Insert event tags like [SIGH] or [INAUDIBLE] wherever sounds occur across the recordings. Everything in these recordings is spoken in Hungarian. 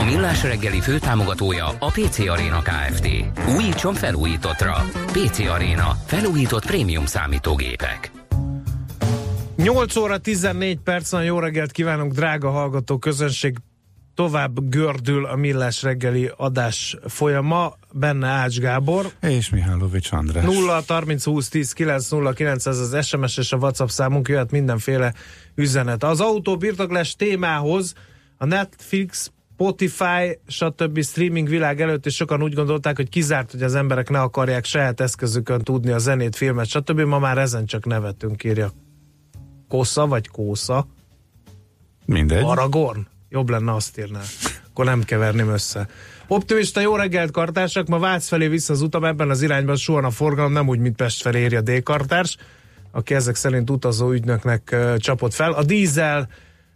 A Millás reggeli főtámogatója a PC Arena Kft. Újítson felújítottra. PC Arena. Felújított prémium számítógépek. 8 óra 14 percen jó reggelt kívánunk, drága hallgató közönség. Tovább gördül a Millás reggeli adás folyama, benne Ács Gábor. És Mihálovics András. 0 30 20 10 9 0 9 ez az SMS és a WhatsApp számunk, jöhet mindenféle üzenet. Az autó birtoklás témához a Netflix Spotify, stb. streaming világ előtt, és sokan úgy gondolták, hogy kizárt, hogy az emberek ne akarják saját eszközükön tudni a zenét, filmet, stb. Ma már ezen csak nevetünk, írja. Kosza vagy Kósza? Mindegy. Aragorn? Jobb lenne azt írná. Akkor nem keverném össze. Optimista jó reggelt, kartársak! Ma Vác felé vissza az utam, ebben az irányban soha a forgalom, nem úgy, mint Pest felé érje D-kartárs, aki ezek szerint utazó ügynöknek uh, csapott fel. A dízel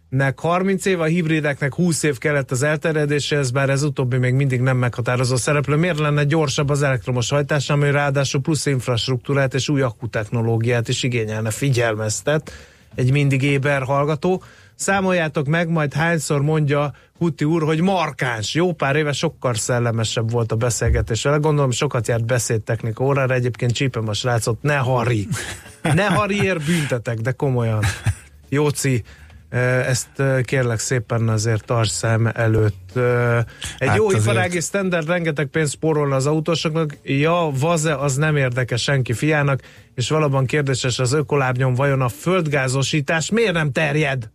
nek 30 év, a hibrideknek 20 év kellett az elterjedéséhez, bár ez utóbbi még mindig nem meghatározó szereplő. Miért lenne gyorsabb az elektromos hajtás, ami ráadásul plusz infrastruktúrát és új technológiát is igényelne, figyelmeztet egy mindig éber hallgató. Számoljátok meg, majd hányszor mondja Huti úr, hogy markáns. Jó pár éve sokkal szellemesebb volt a beszélgetés vele. Gondolom sokat járt beszédtechnika órára, egyébként csípem a srácot, ne hari. Ne hariért büntetek, de komolyan. Jóci, ezt kérlek szépen azért tarts szem előtt. Egy hát jó azért... iparági standard rengeteg pénzt spórolna az autósoknak, ja, vaze az nem érdekes senki fiának, és valóban kérdéses az ökolábnyom, vajon a földgázosítás miért nem terjed?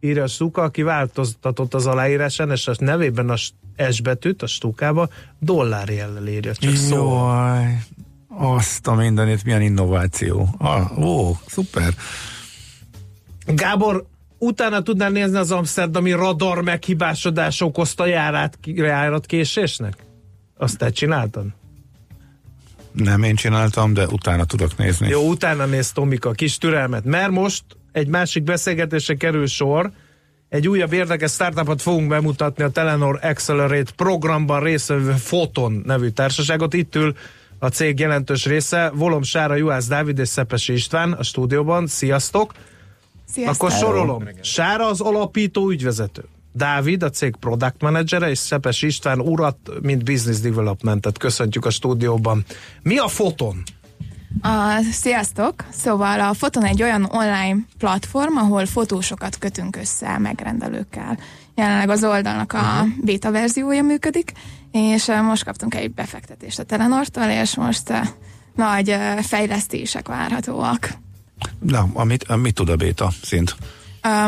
Írja a Stuka, aki változtatott az aláírásán, és a nevében a S betűt a Stukába dollár jellel írja. Csak szó. azt a mindenit, milyen innováció. Ah, ó, szuper. Gábor, utána tudnál nézni az amsterdami radar meghibásodás okozta járát, járatkésésnek? Azt te csináltad? Nem én csináltam, de utána tudok nézni. Jó, utána néz Tomika, kis türelmet. Mert most egy másik beszélgetésre kerül sor, egy újabb érdekes startupot fogunk bemutatni a Telenor Accelerate programban részvevő Foton nevű társaságot. Itt ül a cég jelentős része, Volom Sára, Juhász Dávid és Szepesi István a stúdióban. Sziasztok! Sziasztok. Akkor sorolom. Sára az alapító ügyvezető. Dávid, a cég product managere, és Szepes István urat, mint business developmentet köszöntjük a stúdióban. Mi a Foton? A, sziasztok! Szóval a Foton egy olyan online platform, ahol fotósokat kötünk össze megrendelőkkel. Jelenleg az oldalnak a uh-huh. beta verziója működik, és most kaptunk egy befektetést a Telenortól, és most nagy fejlesztések várhatóak. Na, amit, amit tud a béta szint?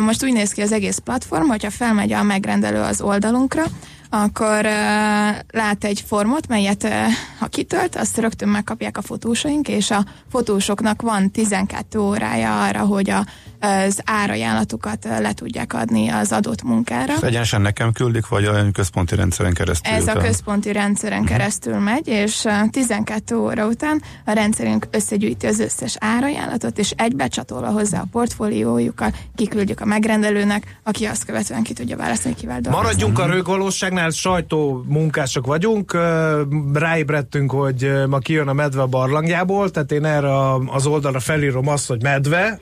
Most úgy néz ki az egész platform, hogyha felmegy a megrendelő az oldalunkra, akkor uh, lát egy formot, melyet uh, ha kitölt, azt rögtön megkapják a fotósaink, és a fotósoknak van 12 órája arra, hogy a az árajánlatukat le tudják adni az adott munkára. Ezt egyenesen nekem küldik, vagy olyan központi rendszeren keresztül? Ez a központi rendszeren uh-huh. keresztül megy, és 12 óra után a rendszerünk összegyűjti az összes árajánlatot, és egybecsatolva hozzá a portfóliójukkal kiküldjük a megrendelőnek, aki azt követően ki tudja választani, kivel dolgozni. Maradjunk a rőgvalóságnál, sajtó munkások vagyunk, ráébredtünk, hogy ma kijön a medve a barlangjából, tehát én erre az oldalra felírom azt, hogy medve,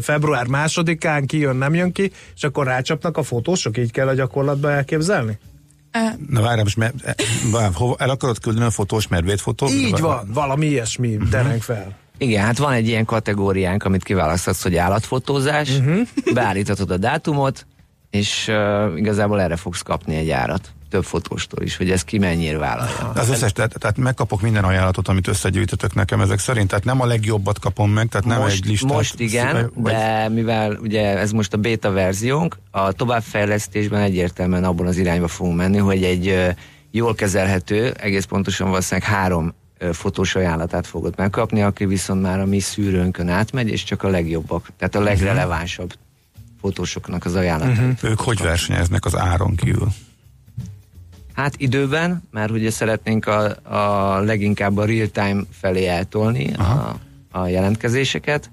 február másodikán kijön, nem jön ki, és akkor rácsapnak a fotósok, így kell a gyakorlatban elképzelni? Na várj, most me, el akarod küldeni a fotós medvét fotó? Így van, valami ilyesmi uh-huh. dereng fel. Igen, hát van egy ilyen kategóriánk, amit kiválasztasz, hogy állatfotózás, uh-huh. beállíthatod a dátumot, és uh, igazából erre fogsz kapni egy árat több fotóstól is, hogy ez ki mennyire vállalja. Az összes, tehát, tehát megkapok minden ajánlatot, amit összegyűjtötök nekem ezek szerint, tehát nem a legjobbat kapom meg, tehát nem most, egy listát. Most igen, vagy... de mivel ugye ez most a beta verziónk, a továbbfejlesztésben egyértelműen abban az irányba fogunk menni, hogy egy jól kezelhető, egész pontosan valószínűleg három fotós ajánlatát fogod megkapni, aki viszont már a mi szűrőnkön átmegy, és csak a legjobbak, tehát a legrelevánsabb fotósoknak az ajánlatait. Uh-huh. Ők hogy versenyeznek az áron kívül? Hát időben, mert ugye szeretnénk a, a leginkább a real-time felé eltolni a, a jelentkezéseket,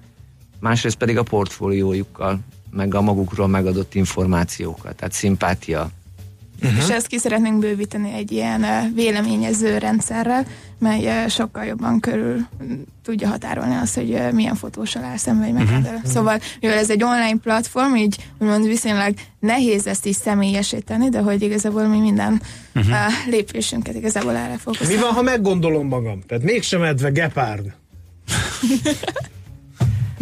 másrészt pedig a portfóliójukkal, meg a magukról megadott információkat, tehát szimpátia. Uh-huh. És ezt ki szeretnénk bővíteni egy ilyen uh, véleményező rendszerrel, mely uh, sokkal jobban körül tudja határolni azt, hogy uh, milyen fotósal áll szemben egy megrendelő. Uh-huh. Szóval, mivel ez egy online platform, így úgymond viszonylag nehéz ezt is személyesíteni, de hogy igazából mi minden uh-huh. uh, lépésünket igazából erre fókuszálunk. Mi van, ha meggondolom magam? Tehát mégsem edve gepárd.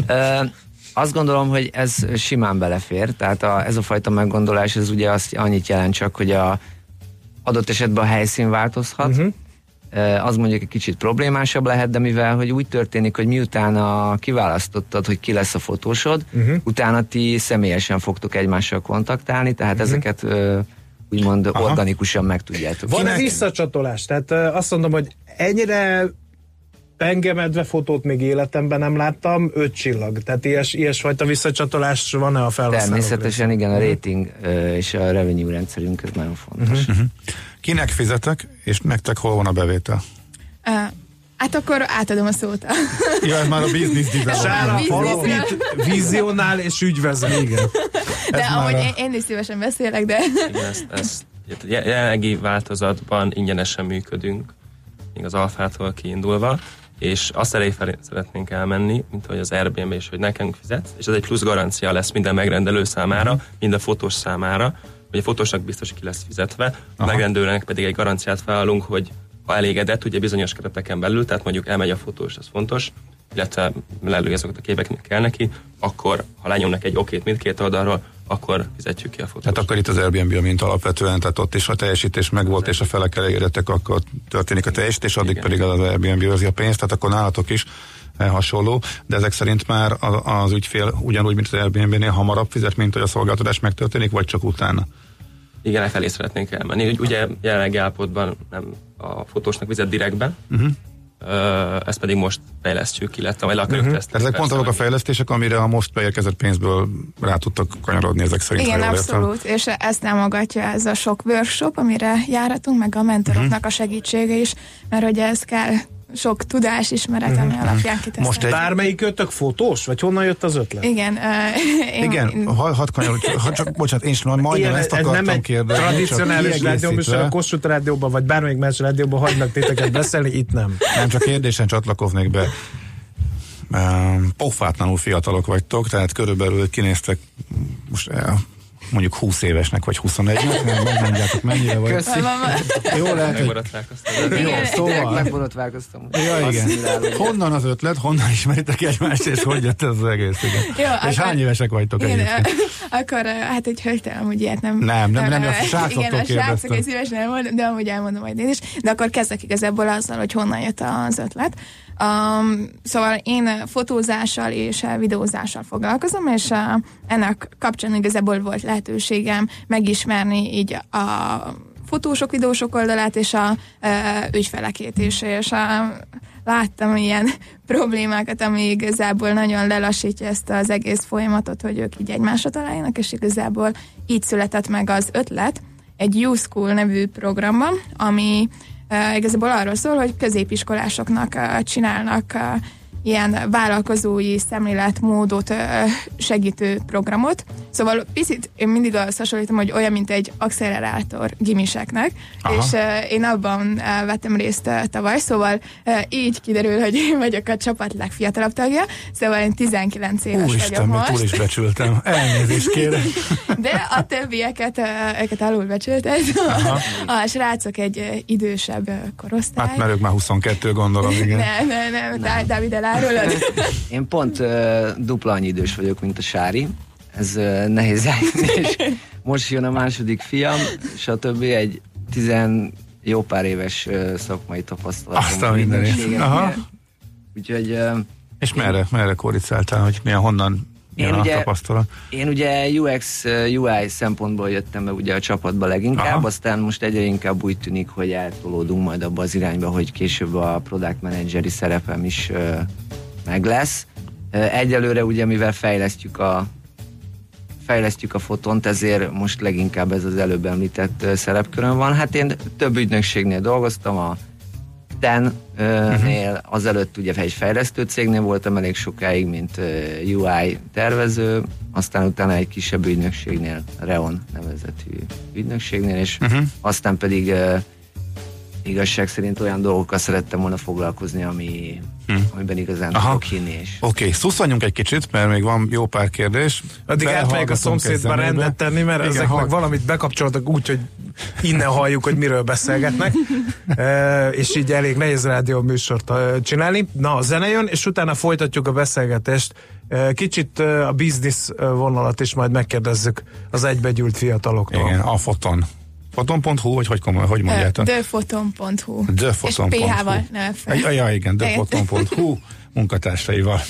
[LAUGHS] Azt gondolom, hogy ez simán belefér, tehát a, ez a fajta meggondolás, ez ugye azt annyit jelent csak, hogy a adott esetben a helyszín változhat, uh-huh. az mondjuk egy kicsit problémásabb lehet, de mivel hogy úgy történik, hogy miután a, kiválasztottad, hogy ki lesz a fotósod, uh-huh. utána ti személyesen fogtok egymással kontaktálni, tehát uh-huh. ezeket úgymond Aha. organikusan meg tudjátok. Van-e visszacsatolás? Tehát azt mondom, hogy ennyire pengemedve fotót még életemben nem láttam, öt csillag. Tehát ilyes, ilyesfajta visszacsatolás van-e a felhasználók? Természetesen igen, a mhm. rating és a revenue rendszerünk ez nagyon fontos. Uh-huh. Kinek fizetek, és nektek hol van a bevétel? Uh, Hát akkor átadom a szót. ja, ez már a business [LAUGHS] design. vizionál és ügyvezető. Igen. De ez ahogy a... én, én is szívesen beszélek, de... Igen, ezt, ezt, jelenlegi változatban ingyenesen működünk, még az alfától kiindulva, és azt elég felé szeretnénk elmenni, mint hogy az Airbnb is, hogy nekünk fizet, és ez egy plusz garancia lesz minden megrendelő számára, uh-huh. minden fotós számára, hogy a fotósnak biztos, ki lesz fizetve, a megrendelőnek pedig egy garanciát vállalunk, hogy ha elégedett, ugye bizonyos kereteken belül, tehát mondjuk elmegy a fotós, ez fontos, illetve lelői azokat a képeket, kell neki, akkor ha lenyomnak egy okét mindkét oldalról, akkor fizetjük ki a fotót. Tehát akkor itt az Airbnb, mint alapvetően, tehát ott is a teljesítés megvolt, és a felek elégedettek, akkor történik a teljesítés, addig Igen. pedig az Airbnb őrzi a pénzt, tehát akkor nálatok is eh, hasonló, de ezek szerint már az ügyfél ugyanúgy, mint az Airbnb-nél hamarabb fizet, mint hogy a szolgáltatás megtörténik, vagy csak utána? Igen, e felé szeretnénk elmenni. Ugye jelenlegi állapotban nem a fotósnak vizet direktbe, uh-huh ezt pedig most fejlesztjük, illetve majd akarjuk uh-huh. tesztelni. Ezek pont azok a fejlesztések, amire a most beérkezett pénzből rá tudtak kanyarodni ezek szerint. Igen, abszolút, és ezt támogatja ez a sok workshop, amire járatunk, meg a mentoroknak uh-huh. a segítsége is, mert hogy ez kell sok tudás, ismeret, ami mm-hmm. alapján kiteszem. Most egy... bármelyik kötök fotós? Vagy honnan jött az ötlet? Igen. Uh, én, Igen, én... ha, hadd kanyar, ha, csak, [LAUGHS] bocsánat, én is majdnem Ilyen, ezt akartam nem egy kérdezni. tradicionális rádióműsor, a Kossuth rádióban, vagy bármelyik más rádióban hagynak téteket beszélni, itt nem. Nem, csak kérdésen csatlakoznék be. Um, pofátlanul fiatalok vagytok, tehát körülbelül kinéztek most mondjuk 20 évesnek, vagy 21-nek, mert megmondjátok mennyire vagy. Köszi. Jó lehet, hogy... Jó, szóval... Megborotválkoztam. Ja, igen. Honnan az ötlet, honnan ismeritek egymást, és hogy jött ez az egész? Igen. Jó, és akkor, hány évesek vagytok igen, egyébként? Akkor hát egy hölgytelen, hogy ilyet nem... Nem, nem, nem, nem a srácoktól Igen, a srácok egy szívesen elmondom, de amúgy elmondom majd én is. De akkor kezdek igazából azzal, hogy honnan jött az ötlet. Um, szóval én fotózással és videózással foglalkozom, és uh, ennek kapcsán igazából volt lehetőségem megismerni így a fotósok, videósok oldalát és a uh, ügyfelekét is, és uh, láttam ilyen [LAUGHS] problémákat, ami igazából nagyon lelassítja ezt az egész folyamatot, hogy ők így egymásra találjanak, és igazából így született meg az ötlet egy U-School nevű programban, ami igazából arról szól, hogy középiskolásoknak csinálnak ilyen vállalkozói szemléletmódot segítő programot. Szóval picit én mindig azt hasonlítom, hogy olyan, mint egy accelerátor gimiseknek, Aha. és én abban vettem részt tavaly, szóval így kiderül, hogy én vagyok a csapat legfiatalabb tagja, szóval én 19 éves Úristen, vagyok most. Úristen, is becsültem. Elnézést kérem. [LAUGHS] De a többieket, őket alulbecsülted. A srácok egy idősebb korosztály. Hát mert ők már 22 gondolom, igen. nem, nem, nem, nem. Dávid elárulod? [LAUGHS] Én pont uh, dupla annyi idős vagyok, mint a Sári. Ez uh, nehéz és most jön a második fiam, stb. egy tizen jó pár éves uh, szakmai tapasztalatom. Aztán minden Úgyhogy... Uh, és merre, merre koricáltál, hogy milyen honnan én ugye, tapasztalat? Én ugye UX, UI szempontból jöttem be ugye a csapatba leginkább, Aha. aztán most egyre inkább úgy tűnik, hogy eltolódunk majd abba az irányba, hogy később a product manageri szerepem is uh, meg lesz. Uh, egyelőre ugye, mivel fejlesztjük a fejlesztjük a fotont, ezért most leginkább ez az előbb említett szerepkörön van. Hát én több ügynökségnél dolgoztam, a TEN-nél, uh-huh. azelőtt ugye egy fejlesztő cégnél voltam elég sokáig, mint UI tervező, aztán utána egy kisebb ügynökségnél, Reon nevezetű ügynökségnél, és uh-huh. aztán pedig igazság szerint olyan dolgokkal szerettem volna foglalkozni, ami, hmm. amiben igazán Aha. tudok hinni. És... Oké, okay, szuszanjunk egy kicsit, mert még van jó pár kérdés. Addig átmegyek a szomszédban rendet tenni, mert Igen, ezek hall... meg valamit bekapcsoltak úgy, hogy innen halljuk, hogy miről beszélgetnek, [LAUGHS] e, és így elég nehéz rádió műsort csinálni. Na, a zene jön, és utána folytatjuk a beszélgetést. Kicsit a biznisz vonalat is majd megkérdezzük az egybegyűlt fiataloktól. Igen, a foton. Foton.hu, vagy hogy, hogy mondjátok? Döfoton.hu. Döfoton.hu. És PH-val, nem fel. Ja, ja, igen, döfoton.hu [LAUGHS] munkatársaival.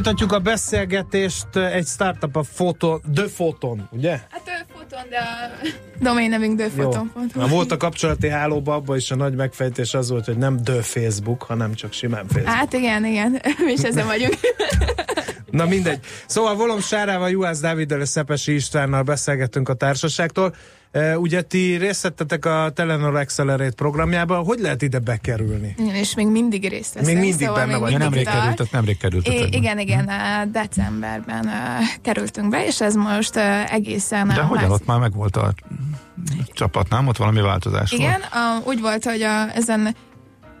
Folytatjuk a beszélgetést egy startup a foto, The Photon, ugye? Hát The Photon, de a domain nevünk ThePhoton.hu. Volt a kapcsolati hálóban, abban is a nagy megfejtés az volt, hogy nem The Facebook, hanem csak simán Facebook. Hát igen, igen, [LAUGHS] mi is ezen vagyunk. Na mindegy. Szóval Volom Sárával, Juhász Dáviddel és Szepesi Istvánnal beszélgettünk a társaságtól. Ugye ti részt vettetek a Telenor Accelerate programjába, hogy lehet ide bekerülni? Igen, és még mindig részt veszek. Még mindig szóval benne vagy. Nemrég kerültek, nemrég kerültetek. I- igen, igen, uh, decemberben uh, kerültünk be, és ez most uh, egészen... De hogyan ott már megvolt a csapat, nem? Ott valami változás Igen, volt? uh, úgy volt, hogy a, ezen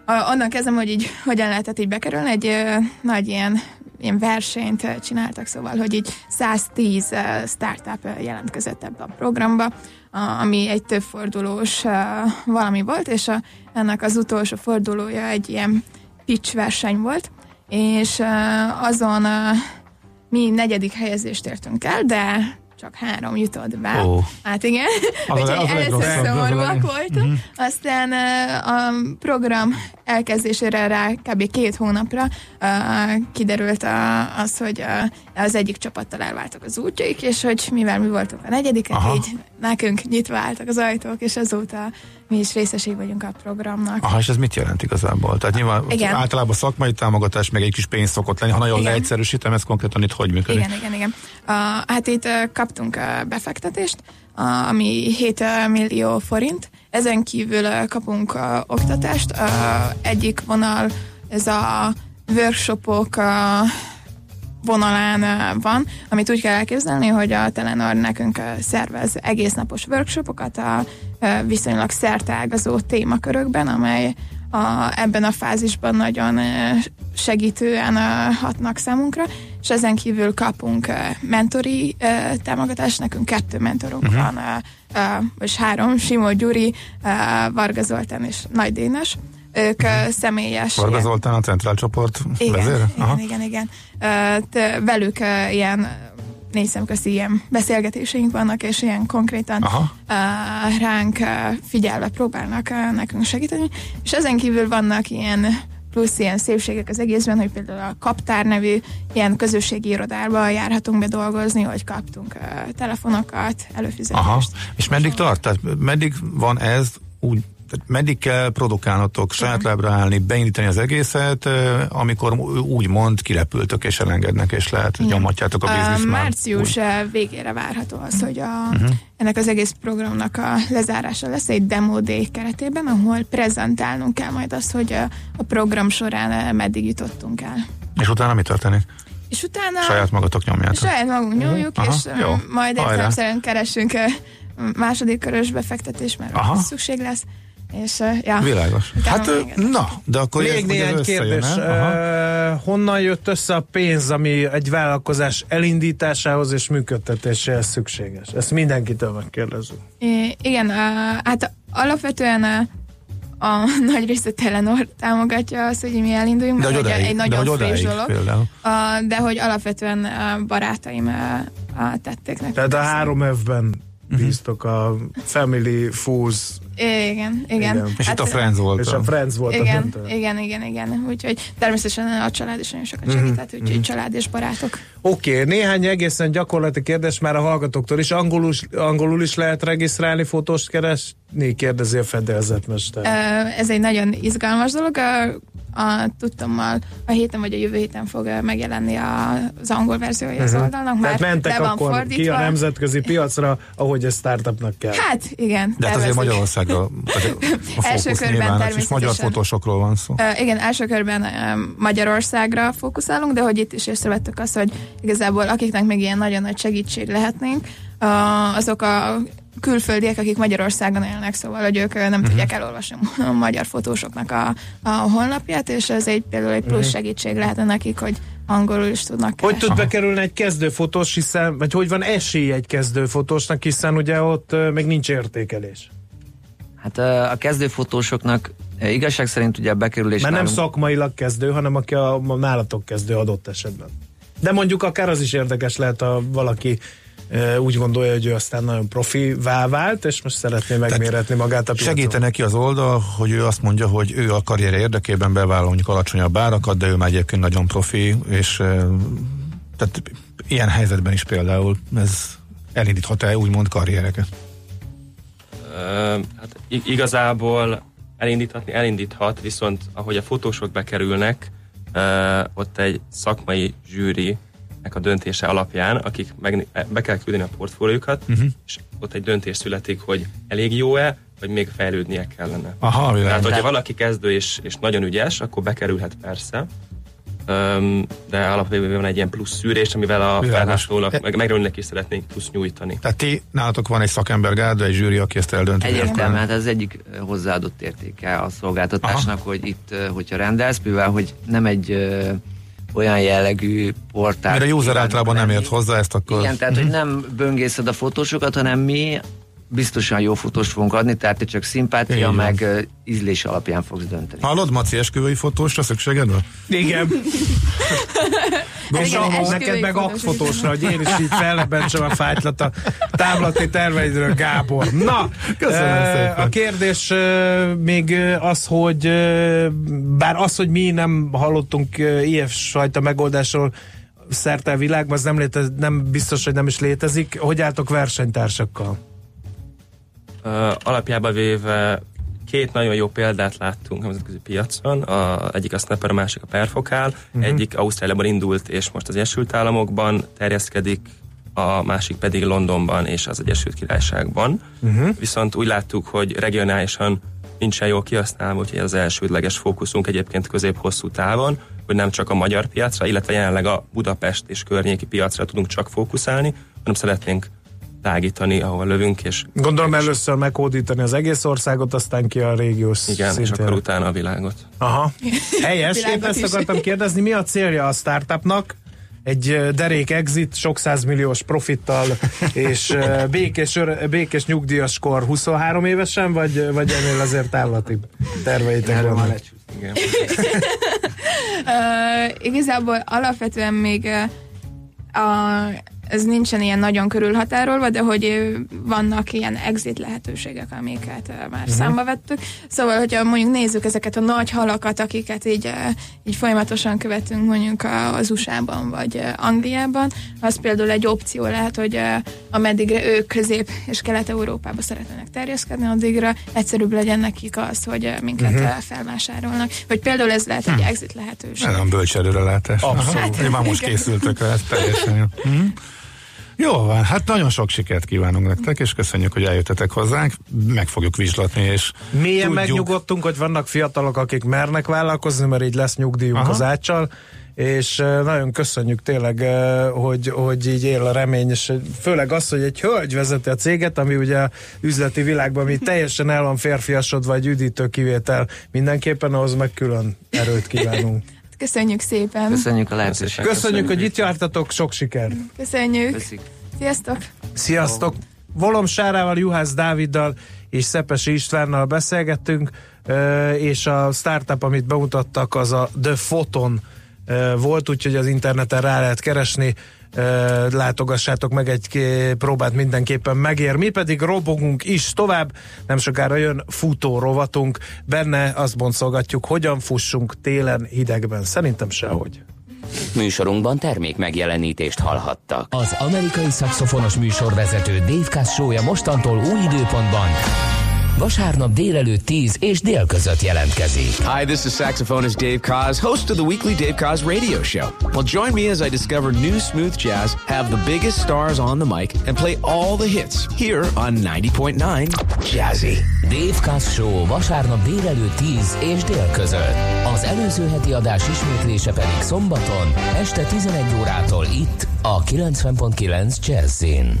a, onnan kezdem, hogy így hogyan lehetett így bekerülni, egy uh, nagy ilyen ilyen versenyt csináltak, szóval, hogy így 110 startup jelentkezett ebbe a programba, ami egy többfordulós valami volt, és a, ennek az utolsó fordulója egy ilyen pitch verseny volt, és azon mi negyedik helyezést értünk el, de csak három jutott be. Oh. Hát igen, az úgyhogy az először szomorúak voltunk. Mm-hmm. Aztán a program elkezdésére rá kb. két hónapra uh, kiderült uh, az, hogy az egyik csapattal elváltak az útjaik, és hogy mivel mi voltunk a negyedikek, Aha. így nekünk nyitva álltak az ajtók, és azóta mi is részeség vagyunk a programnak. Aha, és ez mit jelent igazából? Tehát nyilván igen. általában szakmai támogatás, meg egy kis pénz szokott lenni, ha nagyon igen. leegyszerűsítem, ez konkrétan itt hogy működik? Igen, igen, igen. Uh, hát itt uh, kaptunk uh, befektetést, uh, ami 7 millió forint, ezen kívül uh, kapunk uh, oktatást, uh, egyik vonal ez a workshopok uh, vonalán van, amit úgy kell elképzelni, hogy a Telenor nekünk szervez egész napos workshopokat a viszonylag szerteágazó témakörökben, amely a, ebben a fázisban nagyon segítően hatnak számunkra, és ezen kívül kapunk mentori támogatást, nekünk kettő mentorunk uh-huh. van, vagy három, Simó Gyuri, Varga Zoltán és Nagy Dénes. Ők uh, személyes... Varga ilyen... Zoltán a centrál csoport igen, vezére? Igen, igen, igen. Uh, t- velük uh, ilyen négy szemközti ilyen beszélgetéseink vannak, és ilyen konkrétan uh, ránk uh, figyelve próbálnak uh, nekünk segíteni. És ezen kívül vannak ilyen plusz ilyen szépségek az egészben, hogy például a Kaptár nevű ilyen közösségi irodába járhatunk be dolgozni, hogy kaptunk uh, telefonokat, előfizetést. Aha. És meddig tart? Tehát meddig van ez úgy meddig kell produkálnotok, saját lábra állni, beindítani az egészet, amikor úgy mond, kirepültök és elengednek, és lehet, hogy nyomatjátok a biznisz uh, Március úgy. végére várható az, hogy a, uh-huh. ennek az egész programnak a lezárása lesz egy Demo Day keretében, ahol prezentálnunk kell majd azt, hogy a, a program során meddig jutottunk el. És utána mi történik? És utána... Saját magatok nyomjátok. Saját magunk nyomjuk, uh-huh. és Jó. majd értelemszerűen keresünk második körös befektetés, mert Aha. szükség lesz. És, ja. Világos. Hát, na, de akkor Még néhány kérdés. Uh, honnan jött össze a pénz, ami egy vállalkozás elindításához és működtetéséhez szükséges? Ezt mindenkitől megkérdezünk. I- igen, uh, hát alapvetően uh, a [LAUGHS] nagy részt Telenor támogatja azt, hogy mi elinduljunk, de hogy odáig, egy nagyon de friss dolog. Uh, de hogy alapvetően uh, barátaim uh, tették nekünk. Tehát a három évben Mhm. bíztok a Family Fools igen, igen. igen. És hát, itt a Friends volt. És a Friends volt igen, a igen, igen, igen. Úgyhogy természetesen a család is nagyon sokat segített, mm-hmm. úgyhogy mm-hmm. család és barátok. Oké, okay, néhány egészen gyakorlati kérdés már a hallgatóktól is. Angolul, angolul is lehet regisztrálni, fotóst keresni? Kérdezi a fedélzetmester. Ez egy nagyon izgalmas dolog a tudtommal a héten vagy a jövő héten fog megjelenni a, az angol verziója az uh-huh. oldalnak. Már Tehát mentek akkor fordítva. ki a nemzetközi piacra, ahogy ez startupnak kell. Hát igen. De hát azért Magyarországra [LAUGHS] a első körben nyilván, természetesen. magyar fotósokról van szó. Uh, igen, első körben uh, Magyarországra fókuszálunk, de hogy itt is észrevettük azt, hogy igazából akiknek még ilyen nagyon nagy segítség lehetnénk, uh, azok a külföldiek, akik Magyarországon élnek, szóval, hogy ők nem uh-huh. tudják elolvasni a magyar fotósoknak a, a honlapját, és ez egy például egy plusz uh-huh. segítség lehetne nekik, hogy angolul is tudnak keresni. Hogy tud bekerülni egy kezdőfotós, hiszen, vagy hogy van esély egy kezdőfotósnak, hiszen ugye ott még nincs értékelés? Hát a kezdőfotósoknak igazság szerint ugye a bekerülés... Mert nem nálunk... szakmailag kezdő, hanem aki a, a nálatok kezdő adott esetben. De mondjuk akár az is érdekes lehet, ha valaki úgy gondolja, hogy ő aztán nagyon profi vált, és most szeretné megméretni magát a piacon. Segíte neki az oldal, hogy ő azt mondja, hogy ő a karrier érdekében bevállal mondjuk alacsonyabb árakat, de ő már egyébként nagyon profi, és tehát ilyen helyzetben is például ez elindíthat-e úgymond karriereket? hát igazából elindíthatni elindíthat, viszont ahogy a fotósok bekerülnek, ott egy szakmai zsűri a döntése alapján, akik meg, be kell küldeni a portfóliókat, uh-huh. és ott egy döntés születik, hogy elég jó-e, vagy még fejlődnie kellene. Aha, Tehát, hogyha valaki kezdő és, és nagyon ügyes, akkor bekerülhet persze, de alapvetően van egy ilyen plusz szűrés, amivel a felhasználónak, meg, megrendelőnek is szeretnénk plusz nyújtani. Tehát ti, nálatok van egy szakember gárda, egy zsűri, aki ezt eldönti. Egyértelműen, hát ez egyik hozzáadott értéke a szolgáltatásnak, Aha. hogy itt, hogyha rendelsz, mivel hogy nem egy olyan jellegű portál. Mert a user általában nem ért hozzá ezt akkor. Igen, tehát, hogy nem böngészed a fotósokat, hanem mi biztosan jó fotóst fogunk adni, tehát te csak szimpátia, Igen. meg uh, ízlés alapján fogsz dönteni. Hallod, Maci, esküvői fotósra szükséged van? Igen. [LAUGHS] Gondolom, neked meg akfotósra, hogy én is így fellebentsem a fájtlat a távlati terveidről, Gábor. Na, Köszönöm a kérdés még az, hogy bár az, hogy mi nem hallottunk ilyen sajta megoldásról, szerte a világban, az nem, létez, nem biztos, hogy nem is létezik. Hogy álltok versenytársakkal? Uh, alapjában véve két nagyon jó példát láttunk nemzetközi piacon, a, egyik a Snapper, a másik a Perfokál, uh-huh. egyik Ausztráliában indult, és most az Egyesült Államokban terjeszkedik, a másik pedig Londonban és az Egyesült Királyságban. Uh-huh. Viszont úgy láttuk, hogy regionálisan nincsen jól kihasználva, úgyhogy az elsődleges fókuszunk egyébként közép-hosszú távon, hogy nem csak a magyar piacra, illetve jelenleg a Budapest és környéki piacra tudunk csak fókuszálni, hanem szeretnénk tágítani, ahol lövünk, és Gondolom először meghódítani az egész országot, aztán ki a régiós igen, szinten. és akkor utána a világot. Aha. [LAUGHS] Helyes, épp Világot ezt is. akartam [LAUGHS] kérdezni, mi a célja a startupnak? Egy derék exit, sok százmilliós profittal, és [LAUGHS] békés, békés nyugdíjas kor 23 évesen, vagy, vagy ennél azért távlati terveitek vannak? Igen. Uh, igazából alapvetően még uh, a, ez nincsen ilyen nagyon körülhatárolva, de hogy vannak ilyen exit lehetőségek, amiket már uh-huh. számba vettük. Szóval, hogyha mondjuk nézzük ezeket a nagy halakat, akiket így, így folyamatosan követünk mondjuk a- az USA-ban vagy Angliában, az például egy opció lehet, hogy ameddigre ők Közép- és Kelet-Európába szeretnének terjeszkedni, addigra egyszerűbb legyen nekik az, hogy minket uh-huh. felvásárolnak. Vagy például ez lehet egy exit lehetőség. Nagyon bölcs előrelátás. Abszolút. Aha, Már most Igen. készültök rá, ez teljesen jó. Mhm. Jó van, hát nagyon sok sikert kívánunk nektek, és köszönjük, hogy eljöttetek hozzánk. Meg fogjuk vizslatni, és Mélyen tudjuk- megnyugodtunk, hogy vannak fiatalok, akik mernek vállalkozni, mert így lesz nyugdíjunk Aha. az áccsal, és nagyon köszönjük tényleg, hogy, hogy így él a remény, és főleg az, hogy egy hölgy vezeti a céget, ami ugye a üzleti világban, ami teljesen el van férfiasodva, egy üdítő kivétel, mindenképpen ahhoz meg külön erőt kívánunk. [LAUGHS] Köszönjük szépen! Köszönjük a lehetőséget. Köszönjük, hogy itt jártatok, sok sikert! Köszönjük! Köszik. Sziasztok! Sziasztok! Volom Sárával, Juhász Dáviddal és Szepesi Istvánnal beszélgettünk, és a startup, amit bemutattak, az a The Photon volt, úgyhogy az interneten rá lehet keresni, látogassátok meg egy próbát mindenképpen megér. Mi pedig robogunk is tovább, nem sokára jön futó rovatunk, benne azt boncolgatjuk, hogyan fussunk télen hidegben. Szerintem sehogy. Műsorunkban termék megjelenítést hallhattak. Az amerikai szakszofonos műsorvezető Dave Cassója mostantól új időpontban vasárnap délelőtt 10 és dél között jelentkezik. Hi, this is saxophonist Dave Koz, host of the weekly Dave Koz radio show. Well, join me as I discover new smooth jazz, have the biggest stars on the mic, and play all the hits here on 90.9 Jazzy. Dave Cass Show vasárnap délelőtt 10 és dél között. Az előző heti adás ismétlése pedig szombaton este 11 órától itt a 90.9 Jazzin.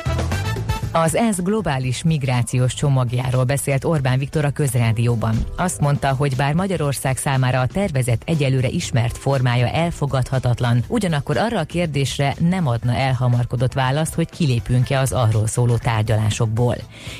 Az ENSZ globális migrációs csomagjáról beszélt Orbán Viktor a közrádióban. Azt mondta, hogy bár Magyarország számára a tervezet egyelőre ismert formája elfogadhatatlan, ugyanakkor arra a kérdésre nem adna elhamarkodott választ, hogy kilépünk-e az arról szóló tárgyalásokból.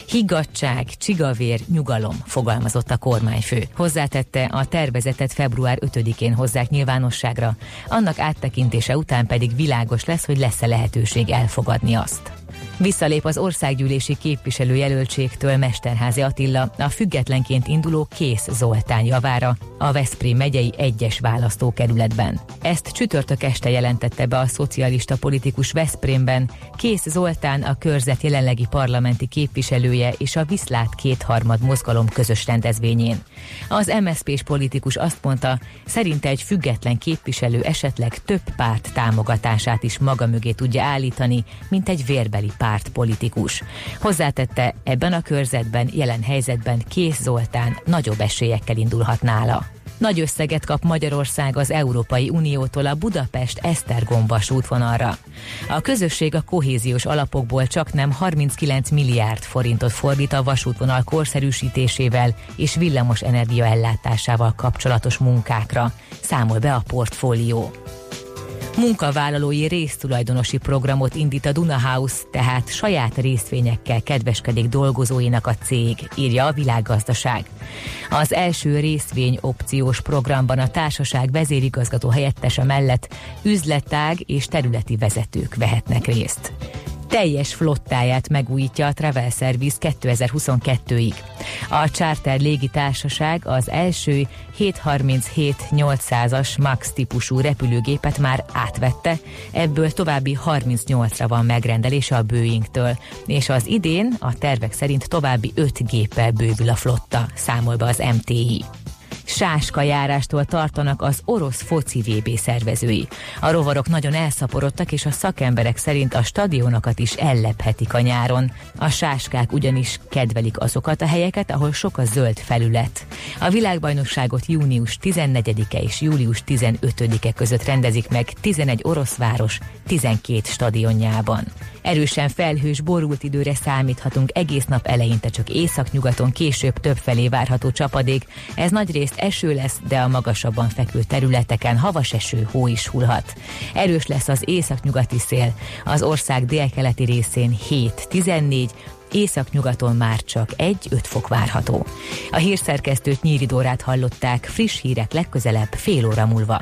Higgadság, csigavér, nyugalom, fogalmazott a kormányfő. Hozzátette, a tervezetet február 5-én hozzák nyilvánosságra, annak áttekintése után pedig világos lesz, hogy lesz-e lehetőség elfogadni azt. Visszalép az országgyűlési képviselőjelöltségtől Mesterházi Attila a függetlenként induló Kész Zoltán javára a Veszprém megyei egyes választókerületben. Ezt csütörtök este jelentette be a szocialista politikus Veszprémben. Kész Zoltán a körzet jelenlegi parlamenti képviselője és a Viszlát kétharmad mozgalom közös rendezvényén. Az MSZP-s politikus azt mondta, szerinte egy független képviselő esetleg több párt támogatását is maga mögé tudja állítani, mint egy vérbeli pártpolitikus. Hozzátette, ebben a körzetben, jelen helyzetben Kész Zoltán nagyobb esélyekkel indulhat nála. Nagy összeget kap Magyarország az Európai Uniótól a Budapest-Esztergom vasútvonalra. A közösség a kohéziós alapokból csak nem 39 milliárd forintot fordít a vasútvonal korszerűsítésével és villamos energia ellátásával kapcsolatos munkákra, számol be a portfólió. Munkavállalói résztulajdonosi programot indít a Duna House, tehát saját részvényekkel kedveskedik dolgozóinak a cég, írja a világgazdaság. Az első részvény opciós programban a társaság vezérigazgató helyettese mellett üzletág és területi vezetők vehetnek részt teljes flottáját megújítja a Travel Service 2022-ig. A Charter légitársaság az első 737-800-as MAX típusú repülőgépet már átvette, ebből további 38-ra van megrendelése a Boeingtől, és az idén a tervek szerint további 5 géppel bővül a flotta, számol be az MTI. Sáska járástól tartanak az orosz foci VB szervezői. A rovarok nagyon elszaporodtak, és a szakemberek szerint a stadionokat is ellephetik a nyáron. A sáskák ugyanis kedvelik azokat a helyeket, ahol sok a zöld felület. A világbajnokságot június 14-e és július 15-e között rendezik meg 11 orosz város 12 stadionjában. Erősen felhős, borult időre számíthatunk egész nap eleinte csak északnyugaton, később több felé várható csapadék. Ez nagyrészt eső lesz, de a magasabban fekvő területeken havas eső, hó is hullhat. Erős lesz az északnyugati szél, az ország délkeleti részén 7-14, északnyugaton már csak 1-5 fok várható. A hírszerkesztőt Nyíri Dórát hallották, friss hírek legközelebb fél óra múlva.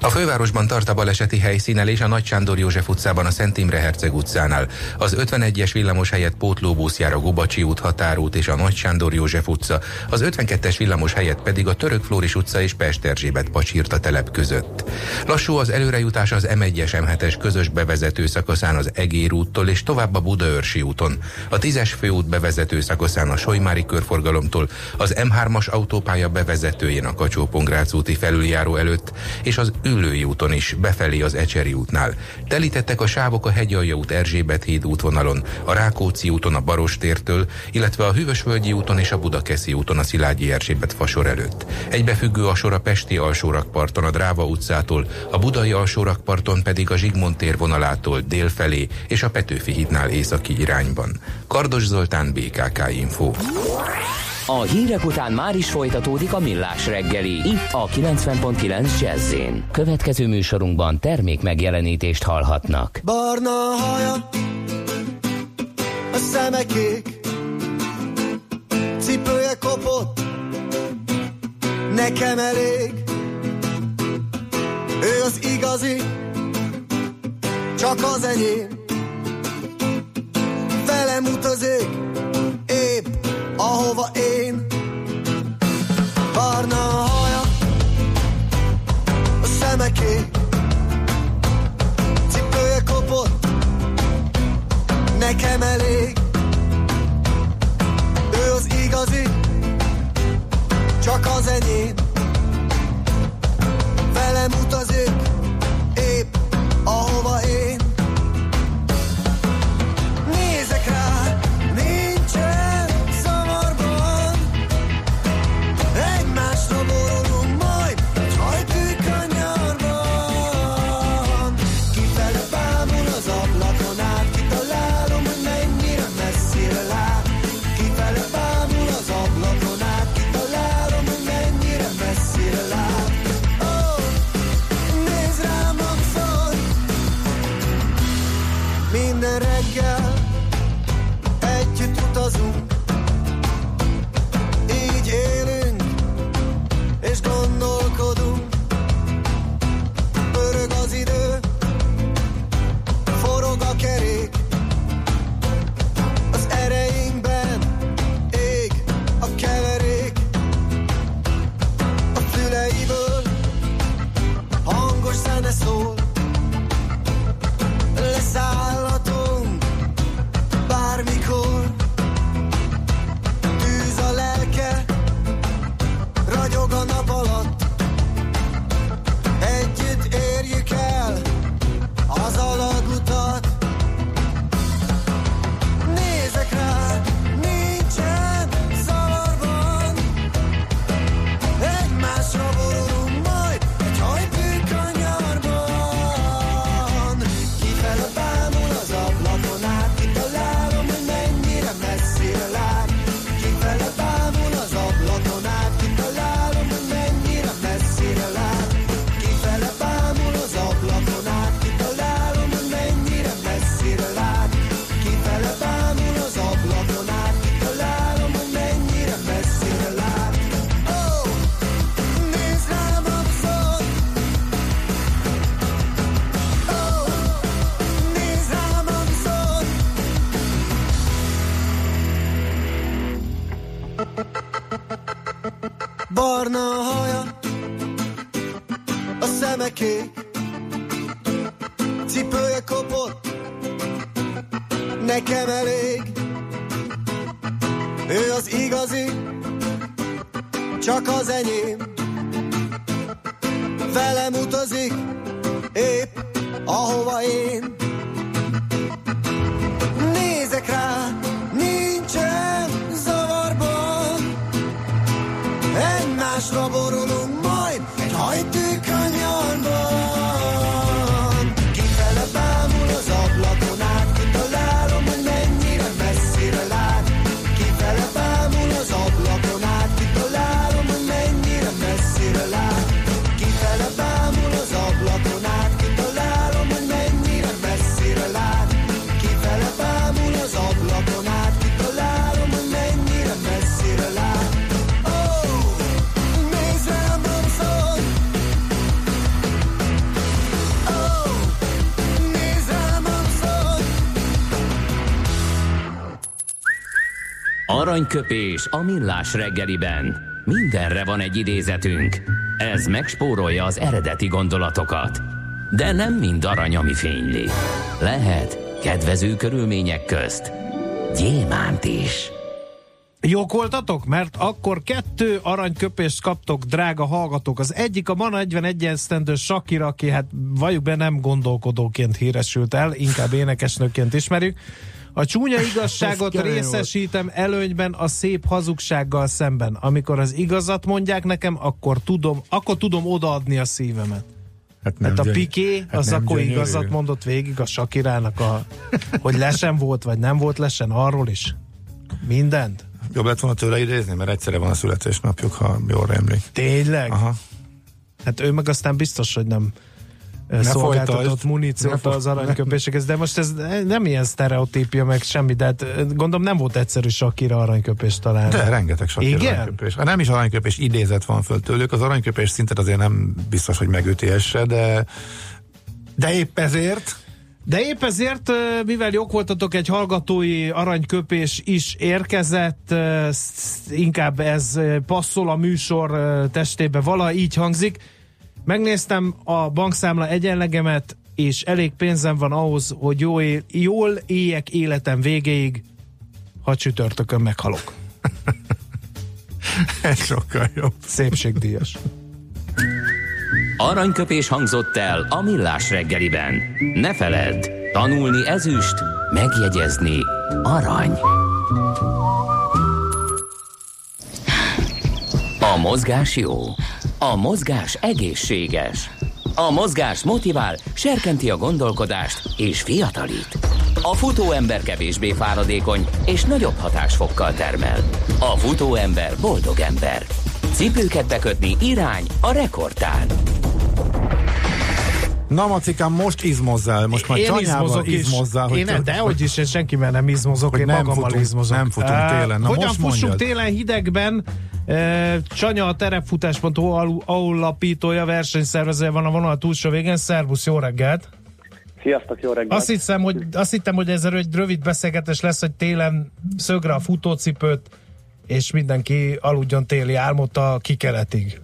a fővárosban tart a baleseti helyszínelés a Nagy Sándor József utcában a Szent Imre Herceg utcánál. Az 51-es villamos helyett pótlóbusz jár a Gubacsi út, Határút és a Nagy Sándor József utca, az 52-es villamos helyett pedig a Török Flóris utca és Pest Erzsébet pacsírta telep között. Lassú az előrejutás az M1-es M7-es közös bevezető szakaszán az Egér úttól és tovább a Budaörsi úton. A 10-es főút bevezető szakaszán a Solymári körforgalomtól, az M3-as autópálya bevezetőjén a kacsó úti felüljáró előtt és az Üllői úton is, befelé az Ecseri útnál. Telítettek a sávok a Hegyalja út Erzsébet híd útvonalon, a Rákóczi úton a Barostértől, illetve a Hűvösvölgyi úton és a Budakeszi úton a Szilágyi Erzsébet fasor előtt. Egybefüggő a sor a Pesti alsórakparton a Dráva utcától, a Budai alsórakparton pedig a Zsigmond tér vonalától dél felé és a Petőfi hídnál északi irányban. Kardos Zoltán, BKK Info. A hírek után már is folytatódik a millás reggeli. Itt a 90.9 jazz Következő műsorunkban termék megjelenítést hallhatnak. Barna haja, a szeme kék, cipője kopott, nekem elég. Ő az igazi, csak az enyém. Velem utazik, ahova én. Barna a haja A szemeké Aranyköpés a millás reggeliben. Mindenre van egy idézetünk. Ez megspórolja az eredeti gondolatokat. De nem mind arany, ami fényli. Lehet kedvező körülmények közt gyémánt is. Jók voltatok? Mert akkor kettő aranyköpést kaptok, drága hallgatók. Az egyik a ma 41 esztendő Sakira, aki hát valljuk be nem gondolkodóként híresült el, inkább énekesnőként ismerjük. A csúnya igazságot részesítem előnyben a szép hazugsággal szemben. Amikor az igazat mondják nekem, akkor tudom, akkor tudom odaadni a szívemet. Hát Nem hát a. Piqué, Hát az nem akkor gyönyörű. igazat mondott végig a Sakirának, a, hogy lesen volt, vagy nem volt lesen, arról is. Mindent? Jobb lett volna tőle idézni, mert egyszerre van a születésnapjuk, ha jól rémlik. Tényleg? Aha. Hát ő meg aztán biztos, hogy nem ne szolgáltatott folytasd. muníciót az aranyköpésekhez, de most ez nem ilyen sztereotípia, meg semmi, de hát gondolom nem volt egyszerű Sakira aranyköpést találni. De rengeteg sok Igen? aranyköpés. Hát nem is aranyköpés idézet van föl tőlük, az aranyköpés szintet azért nem biztos, hogy megüti se, de de épp ezért De épp ezért, mivel jók voltatok, egy hallgatói aranyköpés is érkezett, inkább ez passzol a műsor testébe, vala így hangzik. Megnéztem a bankszámla egyenlegemet, és elég pénzem van ahhoz, hogy jól, él, jól éljek életem végéig, ha csütörtökön meghalok. [LAUGHS] ez sokkal jobb. Szépségdíjas. Aranyköpés hangzott el a millás reggeliben. Ne feledd, tanulni ezüst, megjegyezni arany. A mozgás jó. A mozgás egészséges. A mozgás motivál, serkenti a gondolkodást és fiatalít. A futóember kevésbé fáradékony és nagyobb hatásfokkal termel. A futóember boldog ember. Cipőket bekötni irány a rekordtán. Na, Macikám, most izmozzál, most már csanyával izmozzál, Én nem, de hogy is, én senkivel nem izmozok, hogy én nem magammal futunk- izmozok. nem futunk télen. Na, hogyan most fussunk mondjad. télen hidegben? Uh, Csanya a terepfutás.hu al- alapítója, versenyszervezője van a vonal túlsó végén. Szervusz, jó reggelt! Sziasztok, jó reggelt! Azt hiszem, hogy, azt hittem, hogy ez egy rövid beszélgetés lesz, hogy télen szögre a futócipőt, és mindenki aludjon téli álmot a kikeletig.